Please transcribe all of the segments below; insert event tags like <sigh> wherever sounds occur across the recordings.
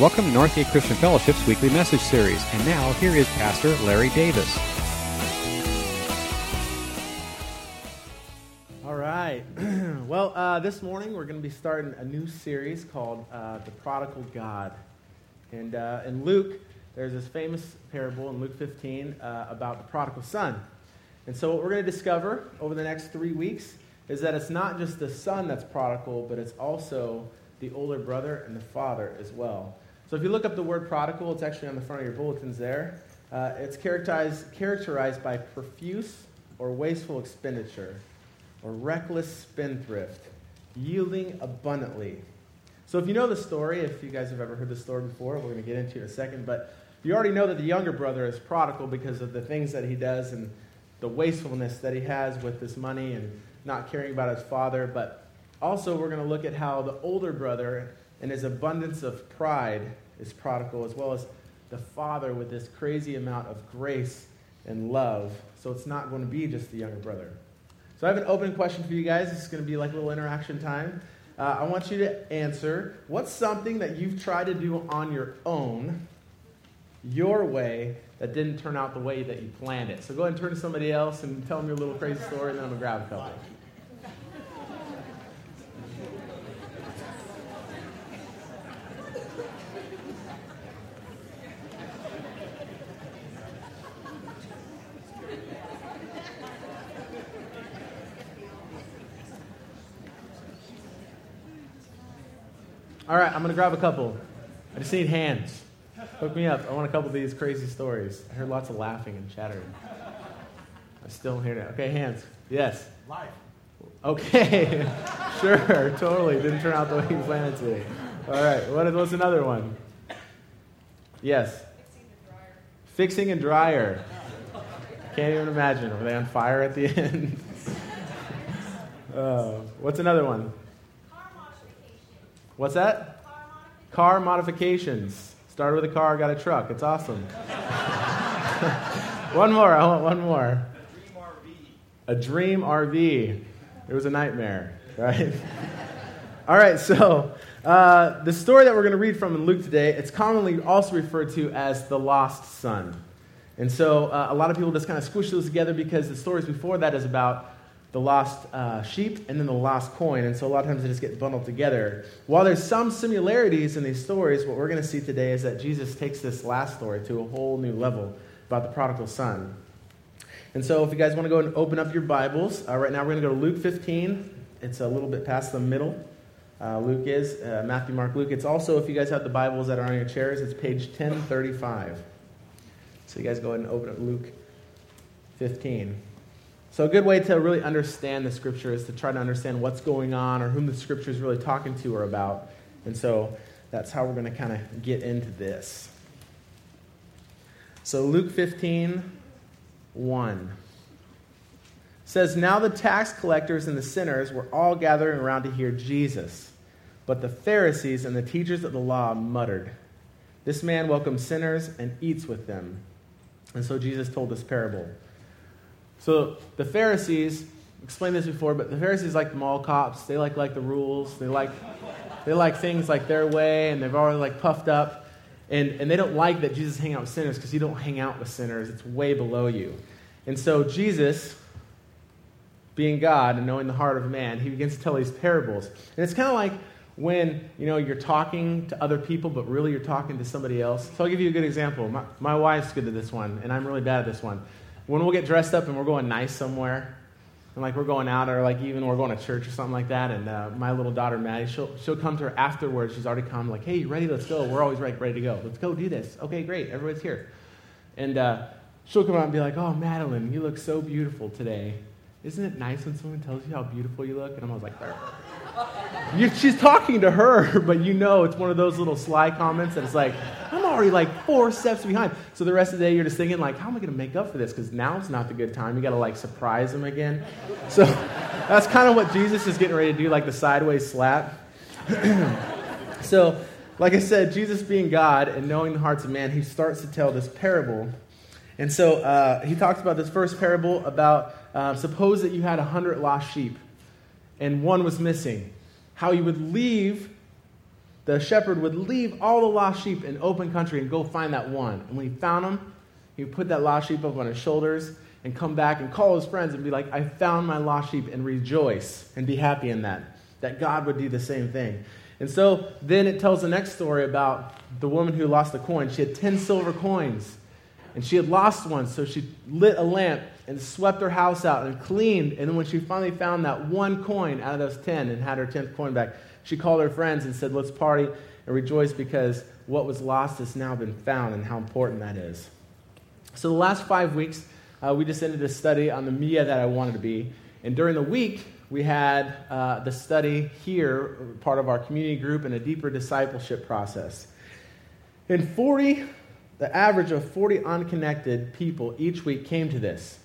Welcome to Northgate Christian Fellowship's weekly message series. And now, here is Pastor Larry Davis. All right. <clears throat> well, uh, this morning we're going to be starting a new series called uh, The Prodigal God. And uh, in Luke, there's this famous parable in Luke 15 uh, about the prodigal son. And so, what we're going to discover over the next three weeks is that it's not just the son that's prodigal, but it's also the older brother and the father as well. So if you look up the word prodigal, it's actually on the front of your bulletins there. Uh, it's characterized, characterized by profuse or wasteful expenditure, or reckless spendthrift, yielding abundantly. So if you know the story, if you guys have ever heard the story before, we're going to get into it in a second, but you already know that the younger brother is prodigal because of the things that he does and the wastefulness that he has with this money and not caring about his father. But also, we're going to look at how the older brother and his abundance of pride is prodigal, as well as the father with this crazy amount of grace and love. So it's not going to be just the younger brother. So I have an open question for you guys. This is going to be like a little interaction time. Uh, I want you to answer what's something that you've tried to do on your own, your way, that didn't turn out the way that you planned it? So go ahead and turn to somebody else and tell them your little crazy story, and then I'm going to grab a couple. Right, I'm going to grab a couple. I just need hands. Hook me up. I want a couple of these crazy stories. I heard lots of laughing and chattering. I still hear that. Okay, hands. Yes. Life. Okay. <laughs> sure, totally. Didn't turn out the way you planned it to. All right, what is, what's another one? Yes. Fixing a dryer. Can't even imagine. Were they on fire at the <laughs> end? uh, what's another one? What's that? Car modifications. Started with a car, got a truck. It's awesome. <laughs> one more. I want one more. A dream RV. A dream RV. It was a nightmare, <laughs> right? All right, so uh, the story that we're going to read from in Luke today, it's commonly also referred to as the lost son. And so uh, a lot of people just kind of squish those together because the stories before that is about the lost uh, sheep and then the lost coin. And so a lot of times they just get bundled together. While there's some similarities in these stories, what we're going to see today is that Jesus takes this last story to a whole new level about the prodigal son. And so if you guys want to go and open up your Bibles, uh, right now we're going to go to Luke 15. It's a little bit past the middle. Uh, Luke is, uh, Matthew, Mark, Luke. It's also, if you guys have the Bibles that are on your chairs, it's page 1035. So you guys go ahead and open up Luke 15. So, a good way to really understand the scripture is to try to understand what's going on or whom the scripture is really talking to or about. And so, that's how we're going to kind of get into this. So, Luke 15, 1 says, Now the tax collectors and the sinners were all gathering around to hear Jesus. But the Pharisees and the teachers of the law muttered, This man welcomes sinners and eats with them. And so Jesus told this parable. So the Pharisees, explained this before, but the Pharisees like the mall cops. They like like the rules. They like they like things like their way, and they've always like puffed up. And, and they don't like that Jesus hang out with sinners because you don't hang out with sinners. It's way below you. And so Jesus, being God and knowing the heart of man, he begins to tell these parables. And it's kind of like when you know you're talking to other people, but really you're talking to somebody else. So I'll give you a good example. My, my wife's good at this one, and I'm really bad at this one when we'll get dressed up and we're going nice somewhere, and like we're going out or like even we're going to church or something like that, and uh, my little daughter Maddie, she'll she'll come to her afterwards. She's already come like, hey, you ready? Let's go. We're always ready, ready to go. Let's go do this. Okay, great. Everybody's here, and uh, she'll come out and be like, oh, Madeline, you look so beautiful today. Isn't it nice when someone tells you how beautiful you look? And I'm always like, you, she's talking to her, <laughs> but you know it's one of those little sly comments that it's like, I'm already like four steps behind. So the rest of the day, you're just thinking, like, how am I going to make up for this? Because now's not the good time. You got to like surprise them again. So <laughs> that's kind of what Jesus is getting ready to do, like the sideways slap. <clears throat> so, like I said, Jesus being God and knowing the hearts of man, he starts to tell this parable. And so uh, he talks about this first parable about uh, suppose that you had a hundred lost sheep and one was missing. How he would leave the shepherd would leave all the lost sheep in open country and go find that one. And when he found him, he would put that lost sheep up on his shoulders and come back and call his friends and be like, I found my lost sheep and rejoice and be happy in that. That God would do the same thing. And so then it tells the next story about the woman who lost a coin. She had 10 silver coins and she had lost one, so she lit a lamp and swept her house out and cleaned. And then when she finally found that one coin out of those 10 and had her 10th coin back, she called her friends and said, Let's party and rejoice because what was lost has now been found and how important that is. So the last five weeks, uh, we just ended a study on the Mia that I wanted to be. And during the week, we had uh, the study here, part of our community group, and a deeper discipleship process. In 40, the average of 40 unconnected people each week came to this.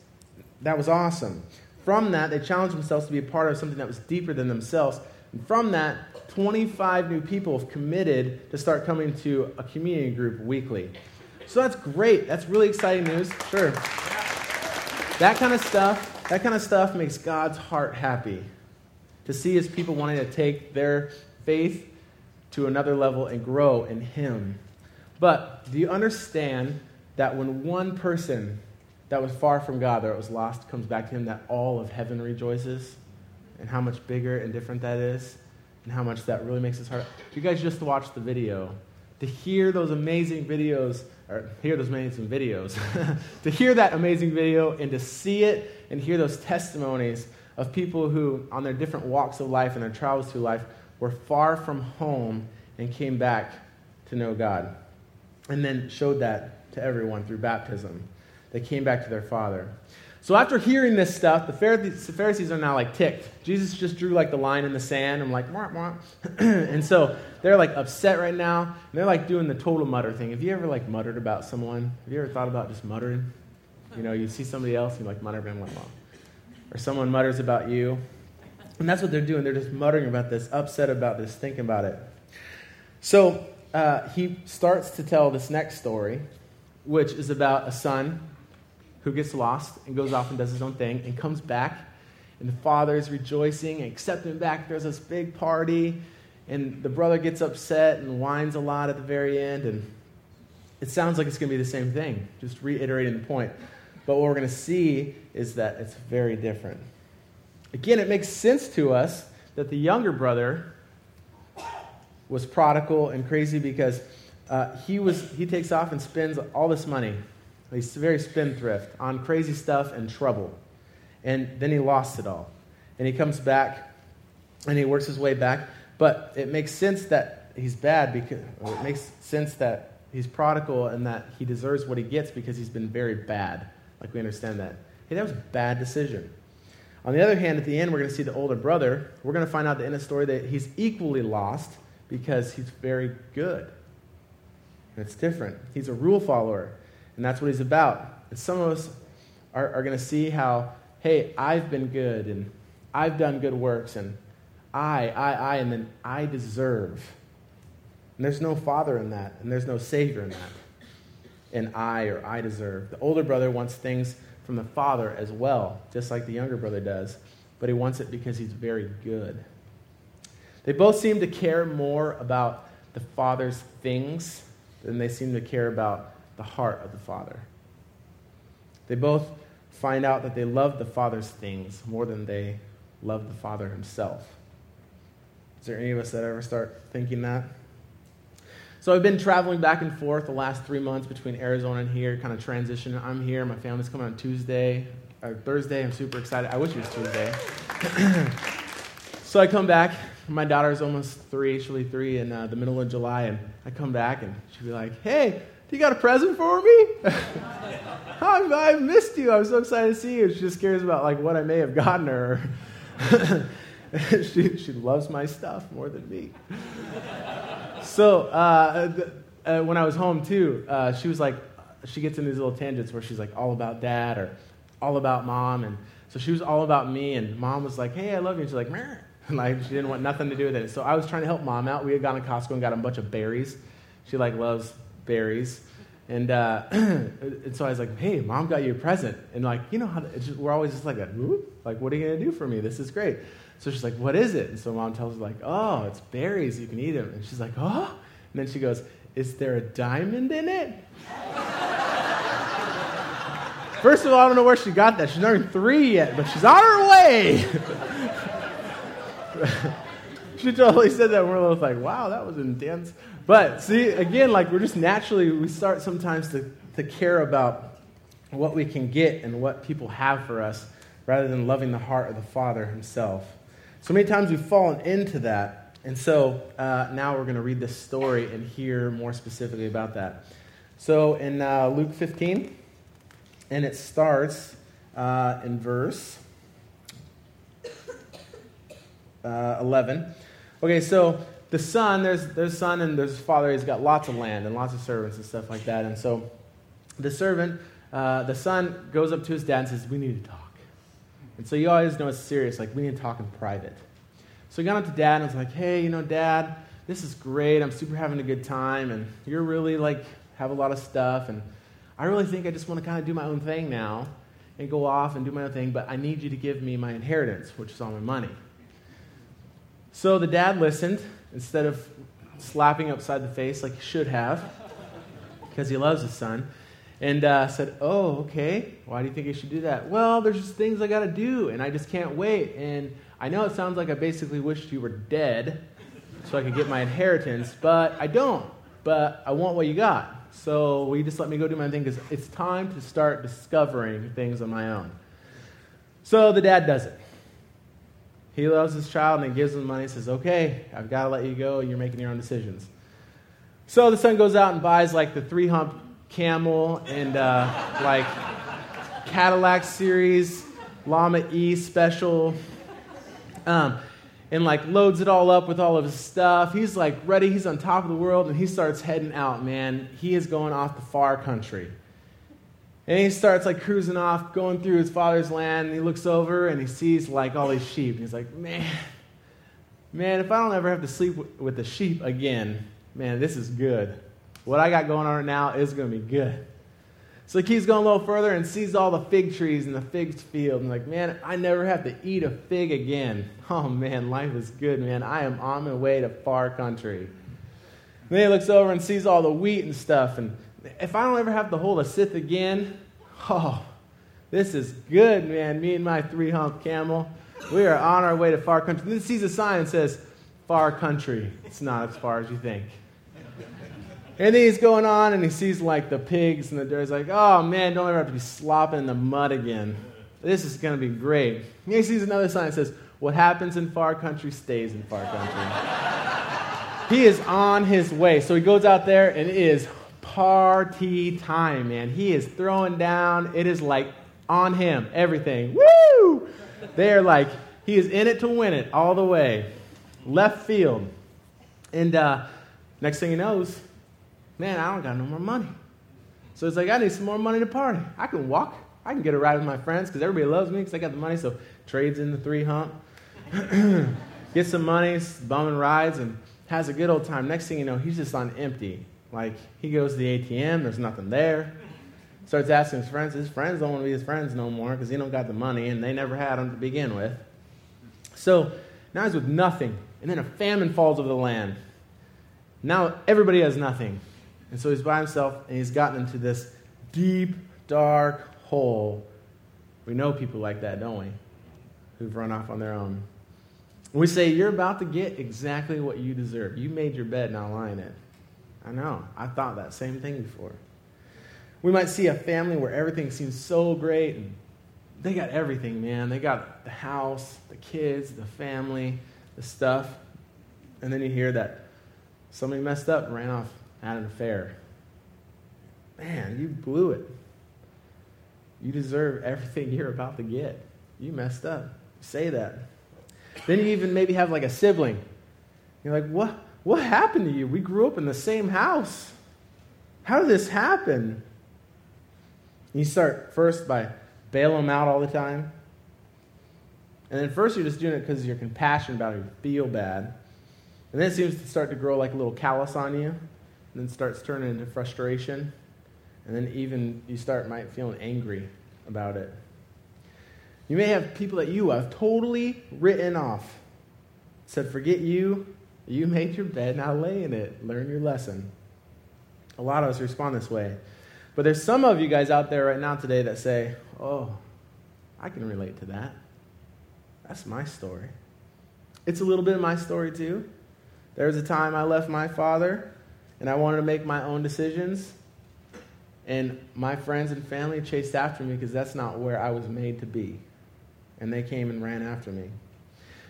That was awesome. From that, they challenged themselves to be a part of something that was deeper than themselves. And from that, 25 new people have committed to start coming to a community group weekly. So that's great. That's really exciting news. Sure. That kind of stuff, that kind of stuff makes God's heart happy. To see his people wanting to take their faith to another level and grow in him. But do you understand that when one person that was far from God, that was lost, comes back to him, that all of heaven rejoices? And how much bigger and different that is? And how much that really makes his heart. You guys just watched the video. To hear those amazing videos or hear those amazing videos, <laughs> to hear that amazing video and to see it and hear those testimonies of people who, on their different walks of life and their travels through life, were far from home and came back to know God. And then showed that to everyone through baptism. They came back to their Father. So after hearing this stuff, the Pharisees are now like ticked. Jesus just drew like the line in the sand. I'm like, wah, wah. <clears throat> and so they're like upset right now. And they're like doing the total mutter thing. Have you ever like muttered about someone? Have you ever thought about just muttering? You know, you see somebody else, and you like mutter, blah, blah, blah. Or someone mutters about you. And that's what they're doing. They're just muttering about this, upset about this, thinking about it. So uh, he starts to tell this next story, which is about a son who gets lost and goes off and does his own thing and comes back. And the father is rejoicing and accepting back. There's this big party. And the brother gets upset and whines a lot at the very end. And it sounds like it's going to be the same thing, just reiterating the point. But what we're going to see is that it's very different. Again, it makes sense to us that the younger brother was prodigal and crazy because uh, he, was, he takes off and spends all this money He's very spendthrift on crazy stuff and trouble. And then he lost it all. And he comes back and he works his way back. But it makes sense that he's bad because it makes sense that he's prodigal and that he deserves what he gets because he's been very bad. Like we understand that. Hey, that was a bad decision. On the other hand, at the end, we're going to see the older brother. We're going to find out the end of the story that he's equally lost because he's very good. And it's different. He's a rule follower. And that's what he's about. And some of us are, are going to see how, hey, I've been good and I've done good works and I, I, I, and then I deserve. And there's no father in that, and there's no savior in that. And I or I deserve. The older brother wants things from the father as well, just like the younger brother does, but he wants it because he's very good. They both seem to care more about the father's things than they seem to care about the heart of the Father. They both find out that they love the Father's things more than they love the Father himself. Is there any of us that ever start thinking that? So I've been traveling back and forth the last three months between Arizona and here, kind of transition. I'm here. My family's coming on Tuesday or Thursday. I'm super excited. I wish it was Tuesday. <clears throat> so I come back. My daughter's almost three. She'll be three in uh, the middle of July, and I come back and she'll be like, "Hey, you got a present for me? <laughs> I, missed you. I'm so excited to see you. She just cares about like what I may have gotten her. <laughs> she, she loves my stuff more than me. so uh, uh, when I was home too, uh, she was like, she gets in these little tangents where she's like all about dad or all about mom, and so she was all about me, and mom was like, "Hey, I love you," and she's like, Meh. <laughs> like she didn't want nothing to do with it. So I was trying to help mom out. We had gone to Costco and got a bunch of berries. She like loves berries. And, uh, <clears throat> and so I was like, hey, mom got you a present. And like, you know how just, we're always just like, that, like, what are you going to do for me? This is great. So she's like, what is it? And so mom tells her like, oh, it's berries. You can eat them. And she's like, oh. And then she goes, is there a diamond in it? <laughs> First of all, I don't know where she got that. She's not even three yet, but she's on her way. <laughs> she totally said that. And we're both like, wow, that was intense. But see, again, like we're just naturally, we start sometimes to, to care about what we can get and what people have for us rather than loving the heart of the Father Himself. So many times we've fallen into that. And so uh, now we're going to read this story and hear more specifically about that. So in uh, Luke 15, and it starts uh, in verse uh, 11. Okay, so the son, there's, there's son and there's father. He's got lots of land and lots of servants and stuff like that. And so the servant, uh, the son goes up to his dad and says, We need to talk. And so you always know it's serious, like, we need to talk in private. So he got up to dad and was like, Hey, you know, dad, this is great. I'm super having a good time. And you're really, like, have a lot of stuff. And I really think I just want to kind of do my own thing now and go off and do my own thing. But I need you to give me my inheritance, which is all my money. So the dad listened instead of slapping upside the face like he should have, because he loves his son, and uh, said, Oh, okay. Why do you think I should do that? Well, there's just things I got to do, and I just can't wait. And I know it sounds like I basically wished you were dead so I could get my inheritance, but I don't. But I want what you got. So will you just let me go do my thing? Because it's time to start discovering things on my own. So the dad does it. He loves his child and gives him money and says, Okay, I've got to let you go. You're making your own decisions. So the son goes out and buys like the three hump camel and uh, like Cadillac series, Llama E special. Um, and like loads it all up with all of his stuff. He's like ready, he's on top of the world, and he starts heading out, man. He is going off the far country. And he starts like cruising off, going through his father's land, and he looks over and he sees like all these sheep. And he's like, man, man, if I don't ever have to sleep with the sheep again, man, this is good. What I got going on right now is going to be good. So he keeps going a little further and sees all the fig trees in the fig field. And like, man, I never have to eat a fig again. Oh man, life is good, man. I am on my way to far country. And then he looks over and sees all the wheat and stuff. And if I don't ever have to hold a scythe again, oh, this is good, man. Me and my three hump camel, we are on our way to far country. Then he sees a sign that says, far country. It's not as far as you think. And then he's going on and he sees like the pigs and the dirt. He's like, oh man, don't ever have to be slopping in the mud again. This is going to be great. And he sees another sign that says, what happens in far country stays in far country. he is on his way. So he goes out there and it is party time, man. He is throwing down. It is like on him, everything. Woo! They're like, he is in it to win it all the way. Left field. And uh, next thing he knows, man, I don't got no more money. So it's like, I need some more money to party. I can walk. I can get a ride with my friends because everybody loves me because I got the money. So trades in the three hump, <clears throat> gets some money, bumming rides, and has a good old time. Next thing you know, he's just on empty. Like, he goes to the ATM, there's nothing there. Starts asking his friends. His friends don't want to be his friends no more because he don't got the money, and they never had him to begin with. So now he's with nothing. And then a famine falls over the land. Now everybody has nothing. And so he's by himself, and he's gotten into this deep, dark hole. We know people like that, don't we? Who've run off on their own. We say, You're about to get exactly what you deserve. You made your bed, now lie in it. I know. I thought that same thing before. We might see a family where everything seems so great and they got everything, man. They got the house, the kids, the family, the stuff. And then you hear that somebody messed up and ran off, had an affair. Man, you blew it. You deserve everything you're about to get. You messed up. Say that. Then you even maybe have like a sibling. You're like, what? What happened to you? We grew up in the same house. How did this happen? You start first by bailing them out all the time. And then first you're just doing it because you're compassionate about it, you feel bad. And then it seems to start to grow like a little callus on you, and then starts turning into frustration. And then even you start might feeling angry about it. You may have people that you have totally written off. Said, forget you. You made your bed, now lay in it. Learn your lesson. A lot of us respond this way. But there's some of you guys out there right now today that say, oh, I can relate to that. That's my story. It's a little bit of my story too. There was a time I left my father and I wanted to make my own decisions. And my friends and family chased after me because that's not where I was made to be. And they came and ran after me.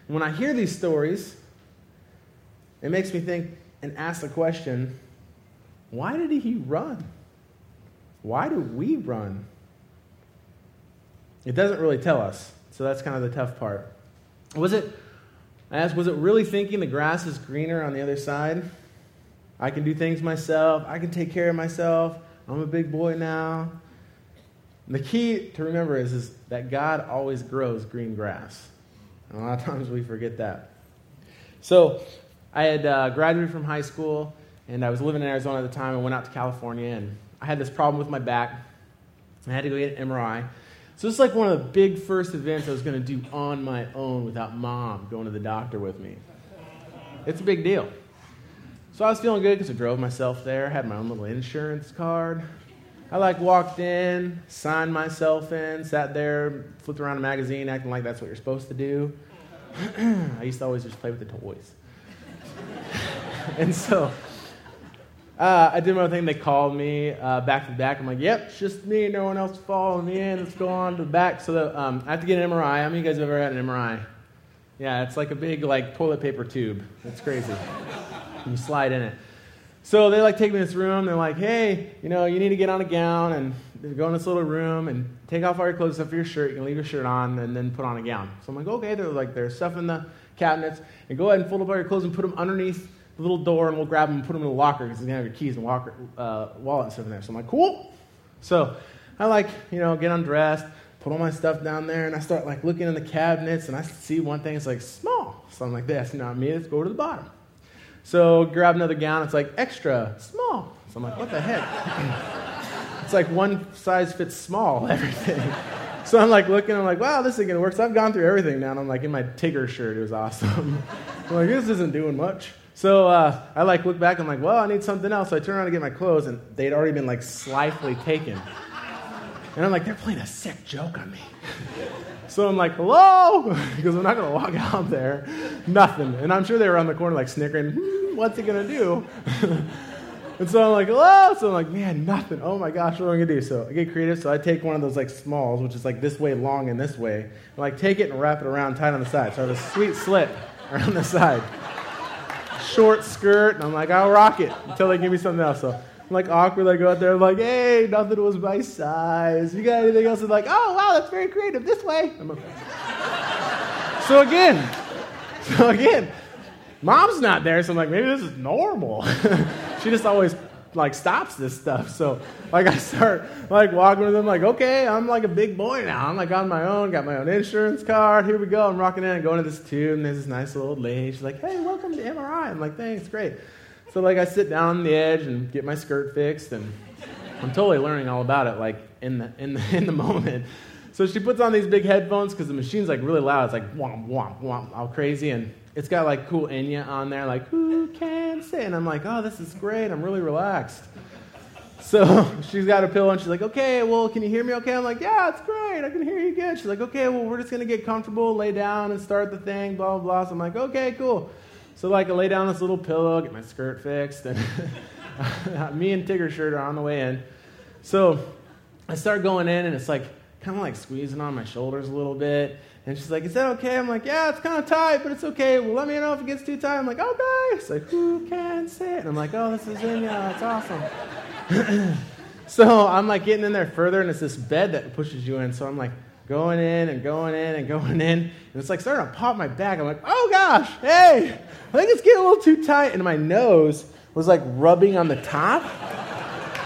When I hear these stories, it makes me think and ask the question why did he run? Why do we run? It doesn't really tell us. So that's kind of the tough part. Was it, I asked, was it really thinking the grass is greener on the other side? I can do things myself. I can take care of myself. I'm a big boy now. The key to remember is, is that God always grows green grass. And a lot of <laughs> times we forget that. So I had uh, graduated from high school, and I was living in Arizona at the time. I went out to California, and I had this problem with my back. I had to go get an MRI. So it's like one of the big first events I was going to do on my own without mom going to the doctor with me. It's a big deal. So I was feeling good because I drove myself there, had my own little insurance card. I like walked in, signed myself in, sat there, flipped around a magazine, acting like that's what you're supposed to do. <clears throat> I used to always just play with the toys. <laughs> and so uh, I did my thing. They called me uh, back to the back. I'm like, yep, it's just me. No one else following me in. Let's go on to the back. So that, um, I have to get an MRI. How many of you guys have ever had an MRI? Yeah, it's like a big like toilet paper tube. It's crazy. you slide in it. So they like take me to this room. They're like, hey, you know, you need to get on a gown and go in this little room and take off all your clothes except for your shirt. You can leave your shirt on and then put on a gown. So I'm like, okay. They're like, there's stuff in the cabinets and go ahead and fold up all your clothes and put them underneath the little door and we'll grab them and put them in the locker because you can have your keys and walker, uh, wallet and stuff in there. So I'm like, cool. So I like, you know, get undressed, put all my stuff down there, and I start like looking in the cabinets and I see one thing, it's like small. So I'm like, that's not me, let's go to the bottom. So grab another gown, it's like extra small. So I'm like, what the heck? <laughs> it's like one size fits small, <laughs> everything. So I'm like looking, I'm like, wow, this isn't gonna work. So I've gone through everything now, and I'm like in my Tigger shirt, it was awesome. <laughs> I'm like, this isn't doing much. So uh, I like look back, I'm like, well, I need something else. So I turn around to get my clothes, and they'd already been like slyly taken. And I'm like, they're playing a sick joke on me. so I'm like, hello? <laughs> because I'm not to walk <laughs> out there. Nothing. And I'm sure they were on the corner like snickering, hmm, what's he to do? And so I'm like, hello? So I'm like, man, nothing. Oh my gosh, what am I to do? So I get creative. So I take one of those like smalls, which is like this way long and this way. And like take it and wrap it around tight on the side. So I have a sweet slit <laughs> around the side. Short skirt. And I'm like, I'll rock it until they give me something else. So I'm like awkward. I go out there. I'm like, hey, nothing was my size. You got anything else? I'm like, oh wow, that's very creative. This way. <laughs> So again, <laughs> so again, mom's not there. So I'm like, maybe this is normal. She just always like stops this stuff. So like I start like walking with them, like, okay, I'm like a big boy now. I'm like on my own, got my own insurance card. Here we go. I'm rocking in and going to this tube, and there's this nice old lady. She's like, hey, welcome to MRI. I'm like, thanks, great. So like I sit down on the edge and get my skirt fixed, and I'm totally learning all about it, like in the in the <laughs> in the moment. So she puts on these big headphones because the machine's like really loud. It's like womp womp womp, all crazy, and it's got like cool Enya on there, like who can say? And I'm like, oh, this is great. I'm really relaxed. So <laughs> she's got a pillow and she's like, okay, well, can you hear me okay? I'm like, yeah, it's great. I can hear you good. She's like, okay, well, we're just going to get comfortable, lay down and start the thing, blah, blah, blah. So I'm like, okay, cool. So like I lay down this little pillow, get my skirt fixed, and <laughs> me and Tigger shirt are on the way in. So I start going in, and it's like kind of like squeezing on my shoulders a little bit. And she's like, "Is that okay?" I'm like, "Yeah, it's kind of tight, but it's okay. Well, let me know if it gets too tight." I'm like, "Okay." It's like, "Who can say it?" And I'm like, "Oh, this is Enya, it's awesome." <clears throat> so I'm like getting in there further, and it's this bed that pushes you in. So I'm like going in and going in and going in, and it's like starting to pop my back. I'm like, "Oh gosh, hey!" I think it's getting a little too tight, and my nose was like rubbing on the top.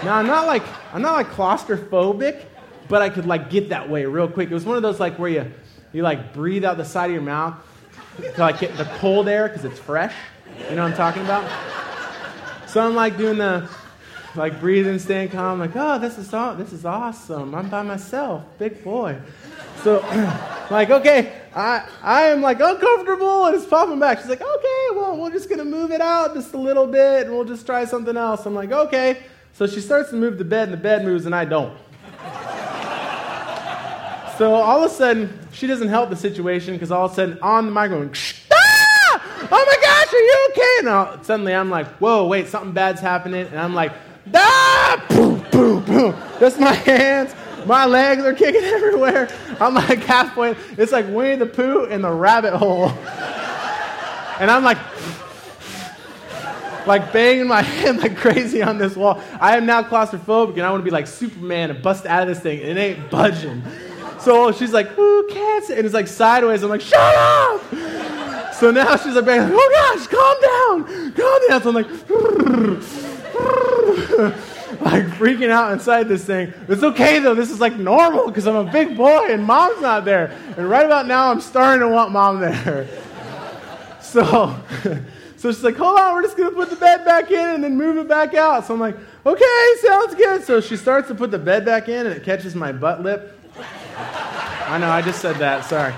Now I'm not like I'm not like claustrophobic, but I could like get that way real quick. It was one of those like where you you like breathe out the side of your mouth to like get the cold air because it's fresh. You know what I'm talking about? So I'm like doing the like breathing, staying calm. Like, oh, this is aw- this is awesome. I'm by myself, big boy. So, <clears throat> like, okay, I I am like uncomfortable, and it's popping back. She's like, okay, well, we're just gonna move it out just a little bit, and we'll just try something else. I'm like, okay. So she starts to move the bed, and the bed moves, and I don't. So all of a sudden, she doesn't help the situation because all of a sudden, on the microphone, ah! oh my gosh, are you okay? And suddenly I'm like, whoa, wait, something bad's happening. And I'm like, ah, boom, boom, boom. Just my <laughs> hands, my legs are kicking <laughs> everywhere. I'm like halfway, it's like Winnie the Pooh in the rabbit hole. <laughs> And I'm like, like banging my head like crazy on this wall. I am now claustrophobic and I want to be like Superman and bust out of this thing. It ain't budging. So she's like, ooh, cats. And it's like sideways. I'm like, shut up. So now she's like, oh gosh, calm down. Calm down. So I'm like, <laughs> like freaking out inside this thing. It's okay though. This is like normal because I'm a big boy and mom's not there. And right about now, I'm starting to want mom there. <laughs> So, <laughs> so she's like, hold on, we're just to put the bed back in and then move it back out. So I'm like, okay, sounds good. So she starts to put the bed back in and it catches my butt lip. I know, I just said that. Sorry.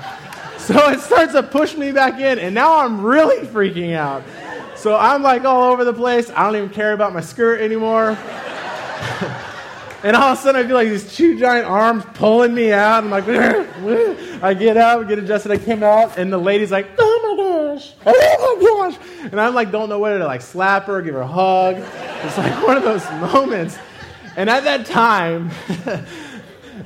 So it starts to push me back in, and now I'm really freaking out. So I'm like all over the place. I don't even care about my skirt anymore. <laughs> and all of a sudden, I feel like these two giant arms pulling me out. I'm like, <laughs> I get out, get adjusted. I came out, and the lady's like, oh my gosh, oh my gosh. And I'm like, don't know whether to like slap her, give her a hug. It's like one of those moments. And at that time, <laughs>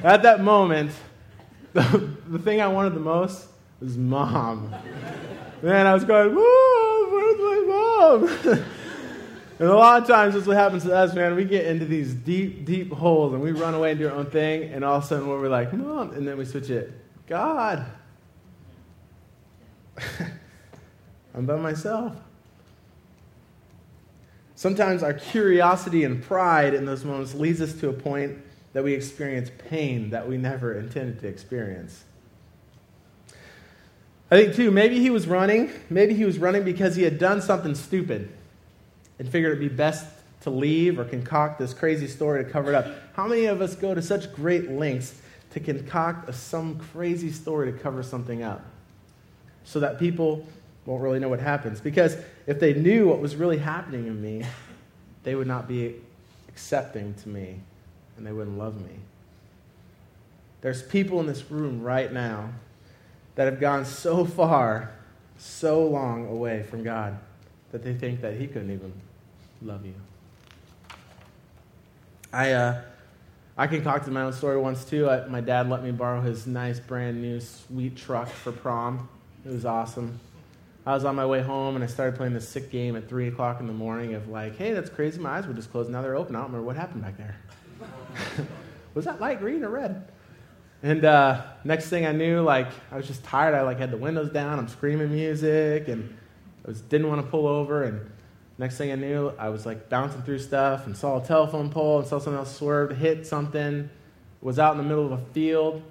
at that moment, <laughs> the, the thing I wanted the most was mom. Man, I was going, Mom, where's my mom? <laughs> and a lot of times, that's what happens to us, man. We get into these deep, deep holes and we run away and do our own thing, and all of a sudden, we're like, Mom, and then we switch it, God. <laughs> I'm by myself. Sometimes our curiosity and pride in those moments leads us to a point that we experience pain that we never intended to experience. I think, too, maybe he was running. Maybe he was running because he had done something stupid and figured it'd be best to leave or concoct this crazy story to cover it up. How many of us go to such great lengths to concoct a, some crazy story to cover something up so that people won't really know what happens? Because if they knew what was really happening in me, they would not be accepting to me and they wouldn't love me. There's people in this room right now that have gone so far, so long away from God that they think that He couldn't even love you. I, uh, I concocted my own story once too. I, my dad let me borrow his nice, brand new, sweet truck for prom. It was awesome. I was on my way home and I started playing this sick game at 3 o'clock in the morning of like, hey, that's crazy. My eyes were just closed. Now they're open. I don't remember what happened back there. <laughs> was that light green or red? And uh, next thing I knew, like I was just tired. I like had the windows down. I'm screaming music, and I was didn't want to pull over. And next thing I knew, I was like bouncing through stuff and saw a telephone pole and saw someone else swerve, hit something. Was out in the middle of a field.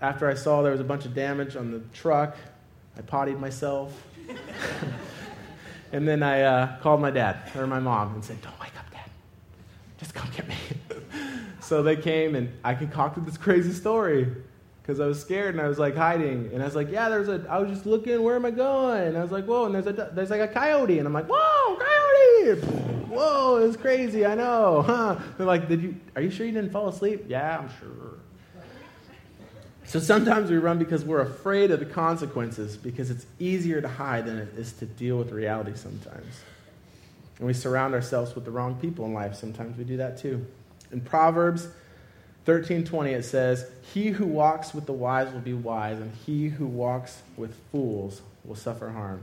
After I saw there was a bunch of damage on the truck, I pottied myself. <laughs> and then I uh, called my dad or my mom and said, "Don't wake up, Dad. Just come get me." So they came and I concocted this crazy story because I was scared and I was like hiding. And I was like, yeah, there's a, I was just looking, where am I going? And I was like, whoa, and there's, a, there's like a coyote. And I'm like, whoa, coyote! Whoa, it's crazy, I know. Huh? They're like, did you, are you sure you didn't fall asleep? Yeah, I'm sure. So sometimes we run because we're afraid of the consequences because it's easier to hide than it is to deal with reality sometimes. And we surround ourselves with the wrong people in life. Sometimes we do that too. In Proverbs 13:20 it says, "He who walks with the wise will be wise, and he who walks with fools will suffer harm."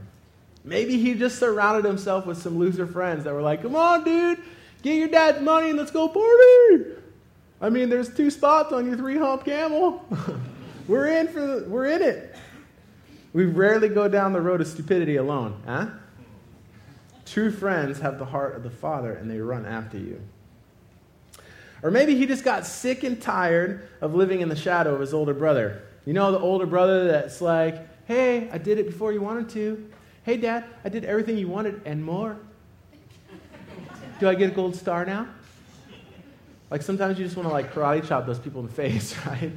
Maybe he just surrounded himself with some loser friends that were like, "Come on, dude, get your dad's money and let's go party." I mean, there's two spots on your three-hump camel. <laughs> we're in for the, we're in it. We rarely go down the road of stupidity alone, huh? True friends have the heart of the Father and they run after you. Or maybe he just got sick and tired of living in the shadow of his older brother. You know, the older brother that's like, hey, I did it before you wanted to. Hey, dad, I did everything you wanted and more. Do I get a gold star now? Like sometimes you just want to like karate chop those people in the <laughs> face, right?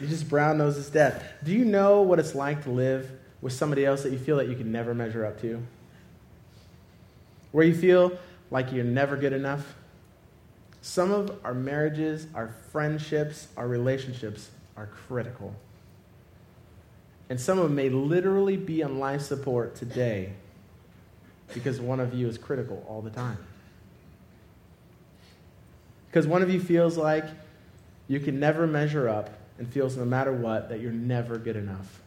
You just brown nose his death. Do you know what it's like to live with somebody else that you feel that you can never measure up to? Where you feel like you're never good enough? Some of our marriages, our friendships, our relationships are critical. And some of them may literally be on life support today because one of you is critical all the time. Because one of you feels like you can never measure up and feels no matter what that you're never good enough.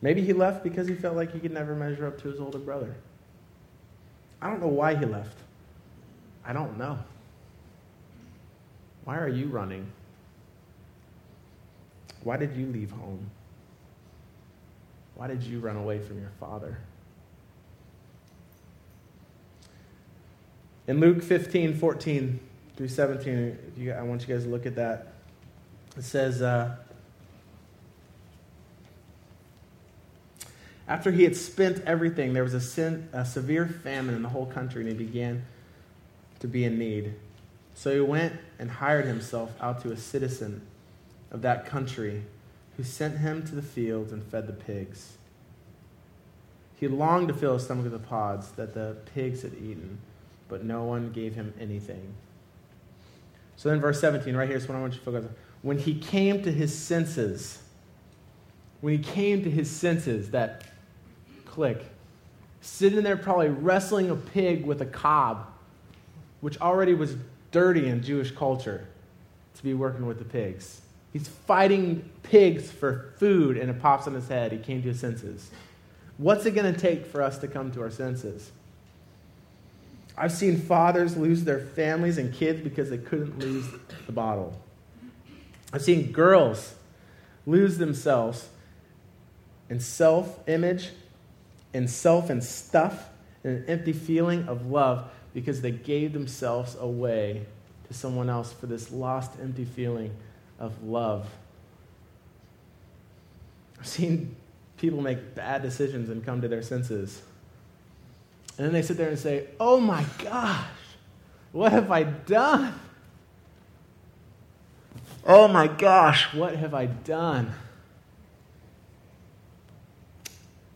Maybe he left because he felt like he could never measure up to his older brother. I don't know why he left. I don't know. Why are you running? Why did you leave home? Why did you run away from your father? In Luke 15, 14 through 17, I want you guys to look at that. It says, uh, After he had spent everything, there was a, sin, a severe famine in the whole country, and he began to be in need. So he went and hired himself out to a citizen of that country who sent him to the fields and fed the pigs. He longed to fill his stomach with the pods that the pigs had eaten, but no one gave him anything. So then, verse 17, right here is what I want you to focus on. When he came to his senses, when he came to his senses, that click, sitting there probably wrestling a pig with a cob, which already was dirty in Jewish culture to be working with the pigs. He's fighting pigs for food, and it pops on his head. He came to his senses. What's it going to take for us to come to our senses? I've seen fathers lose their families and kids because they couldn't lose the bottle. I've seen girls lose themselves in self image, in self and stuff, and an empty feeling of love because they gave themselves away to someone else for this lost, empty feeling of love. I've seen people make bad decisions and come to their senses. And then they sit there and say, Oh my gosh, what have I done? Oh my gosh, what have I done?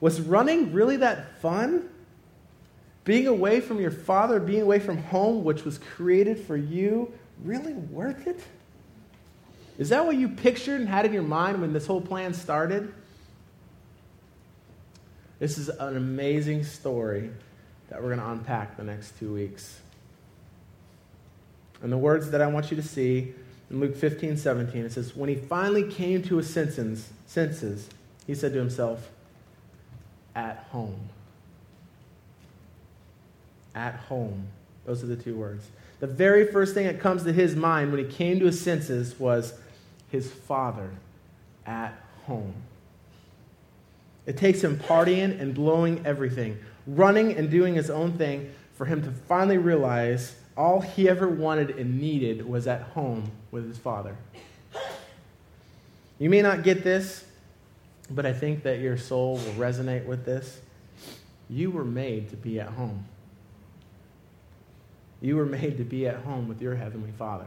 Was running really that fun? Being away from your father, being away from home, which was created for you, really worth it? Is that what you pictured and had in your mind when this whole plan started? This is an amazing story that we're going to unpack the next two weeks. And the words that I want you to see in Luke 15, 17, it says, When he finally came to his senses, senses he said to himself, At home at home. Those are the two words. The very first thing that comes to his mind when he came to his senses was his father at home. It takes him partying and blowing everything, running and doing his own thing for him to finally realize all he ever wanted and needed was at home with his father. You may not get this, but I think that your soul will resonate with this. You were made to be at home. You were made to be at home with your Heavenly Father.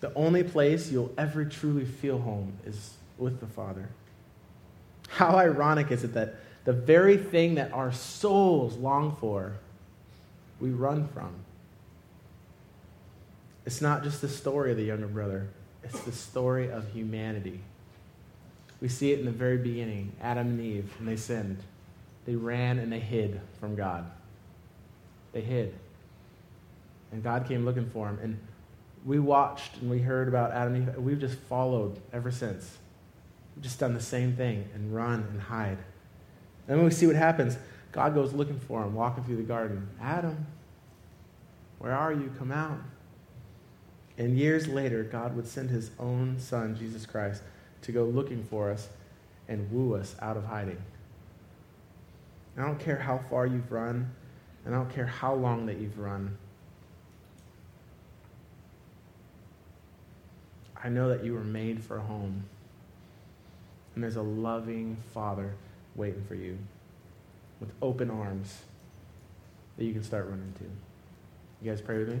The only place you'll ever truly feel home is with the Father. How ironic is it that the very thing that our souls long for, we run from? It's not just the story of the younger brother, it's the story of humanity. We see it in the very beginning Adam and Eve, and they sinned. They ran and they hid from God. They hid. And God came looking for them. And we watched and we heard about Adam and Eve. We've just followed ever since. We've just done the same thing and run and hide. And then we see what happens. God goes looking for him, walking through the garden. Adam, where are you? Come out. And years later, God would send his own son, Jesus Christ, to go looking for us and woo us out of hiding. I don't care how far you've run. And I don't care how long that you've run. I know that you were made for a home. And there's a loving Father waiting for you. with open arms that you can start running to. You guys pray with me?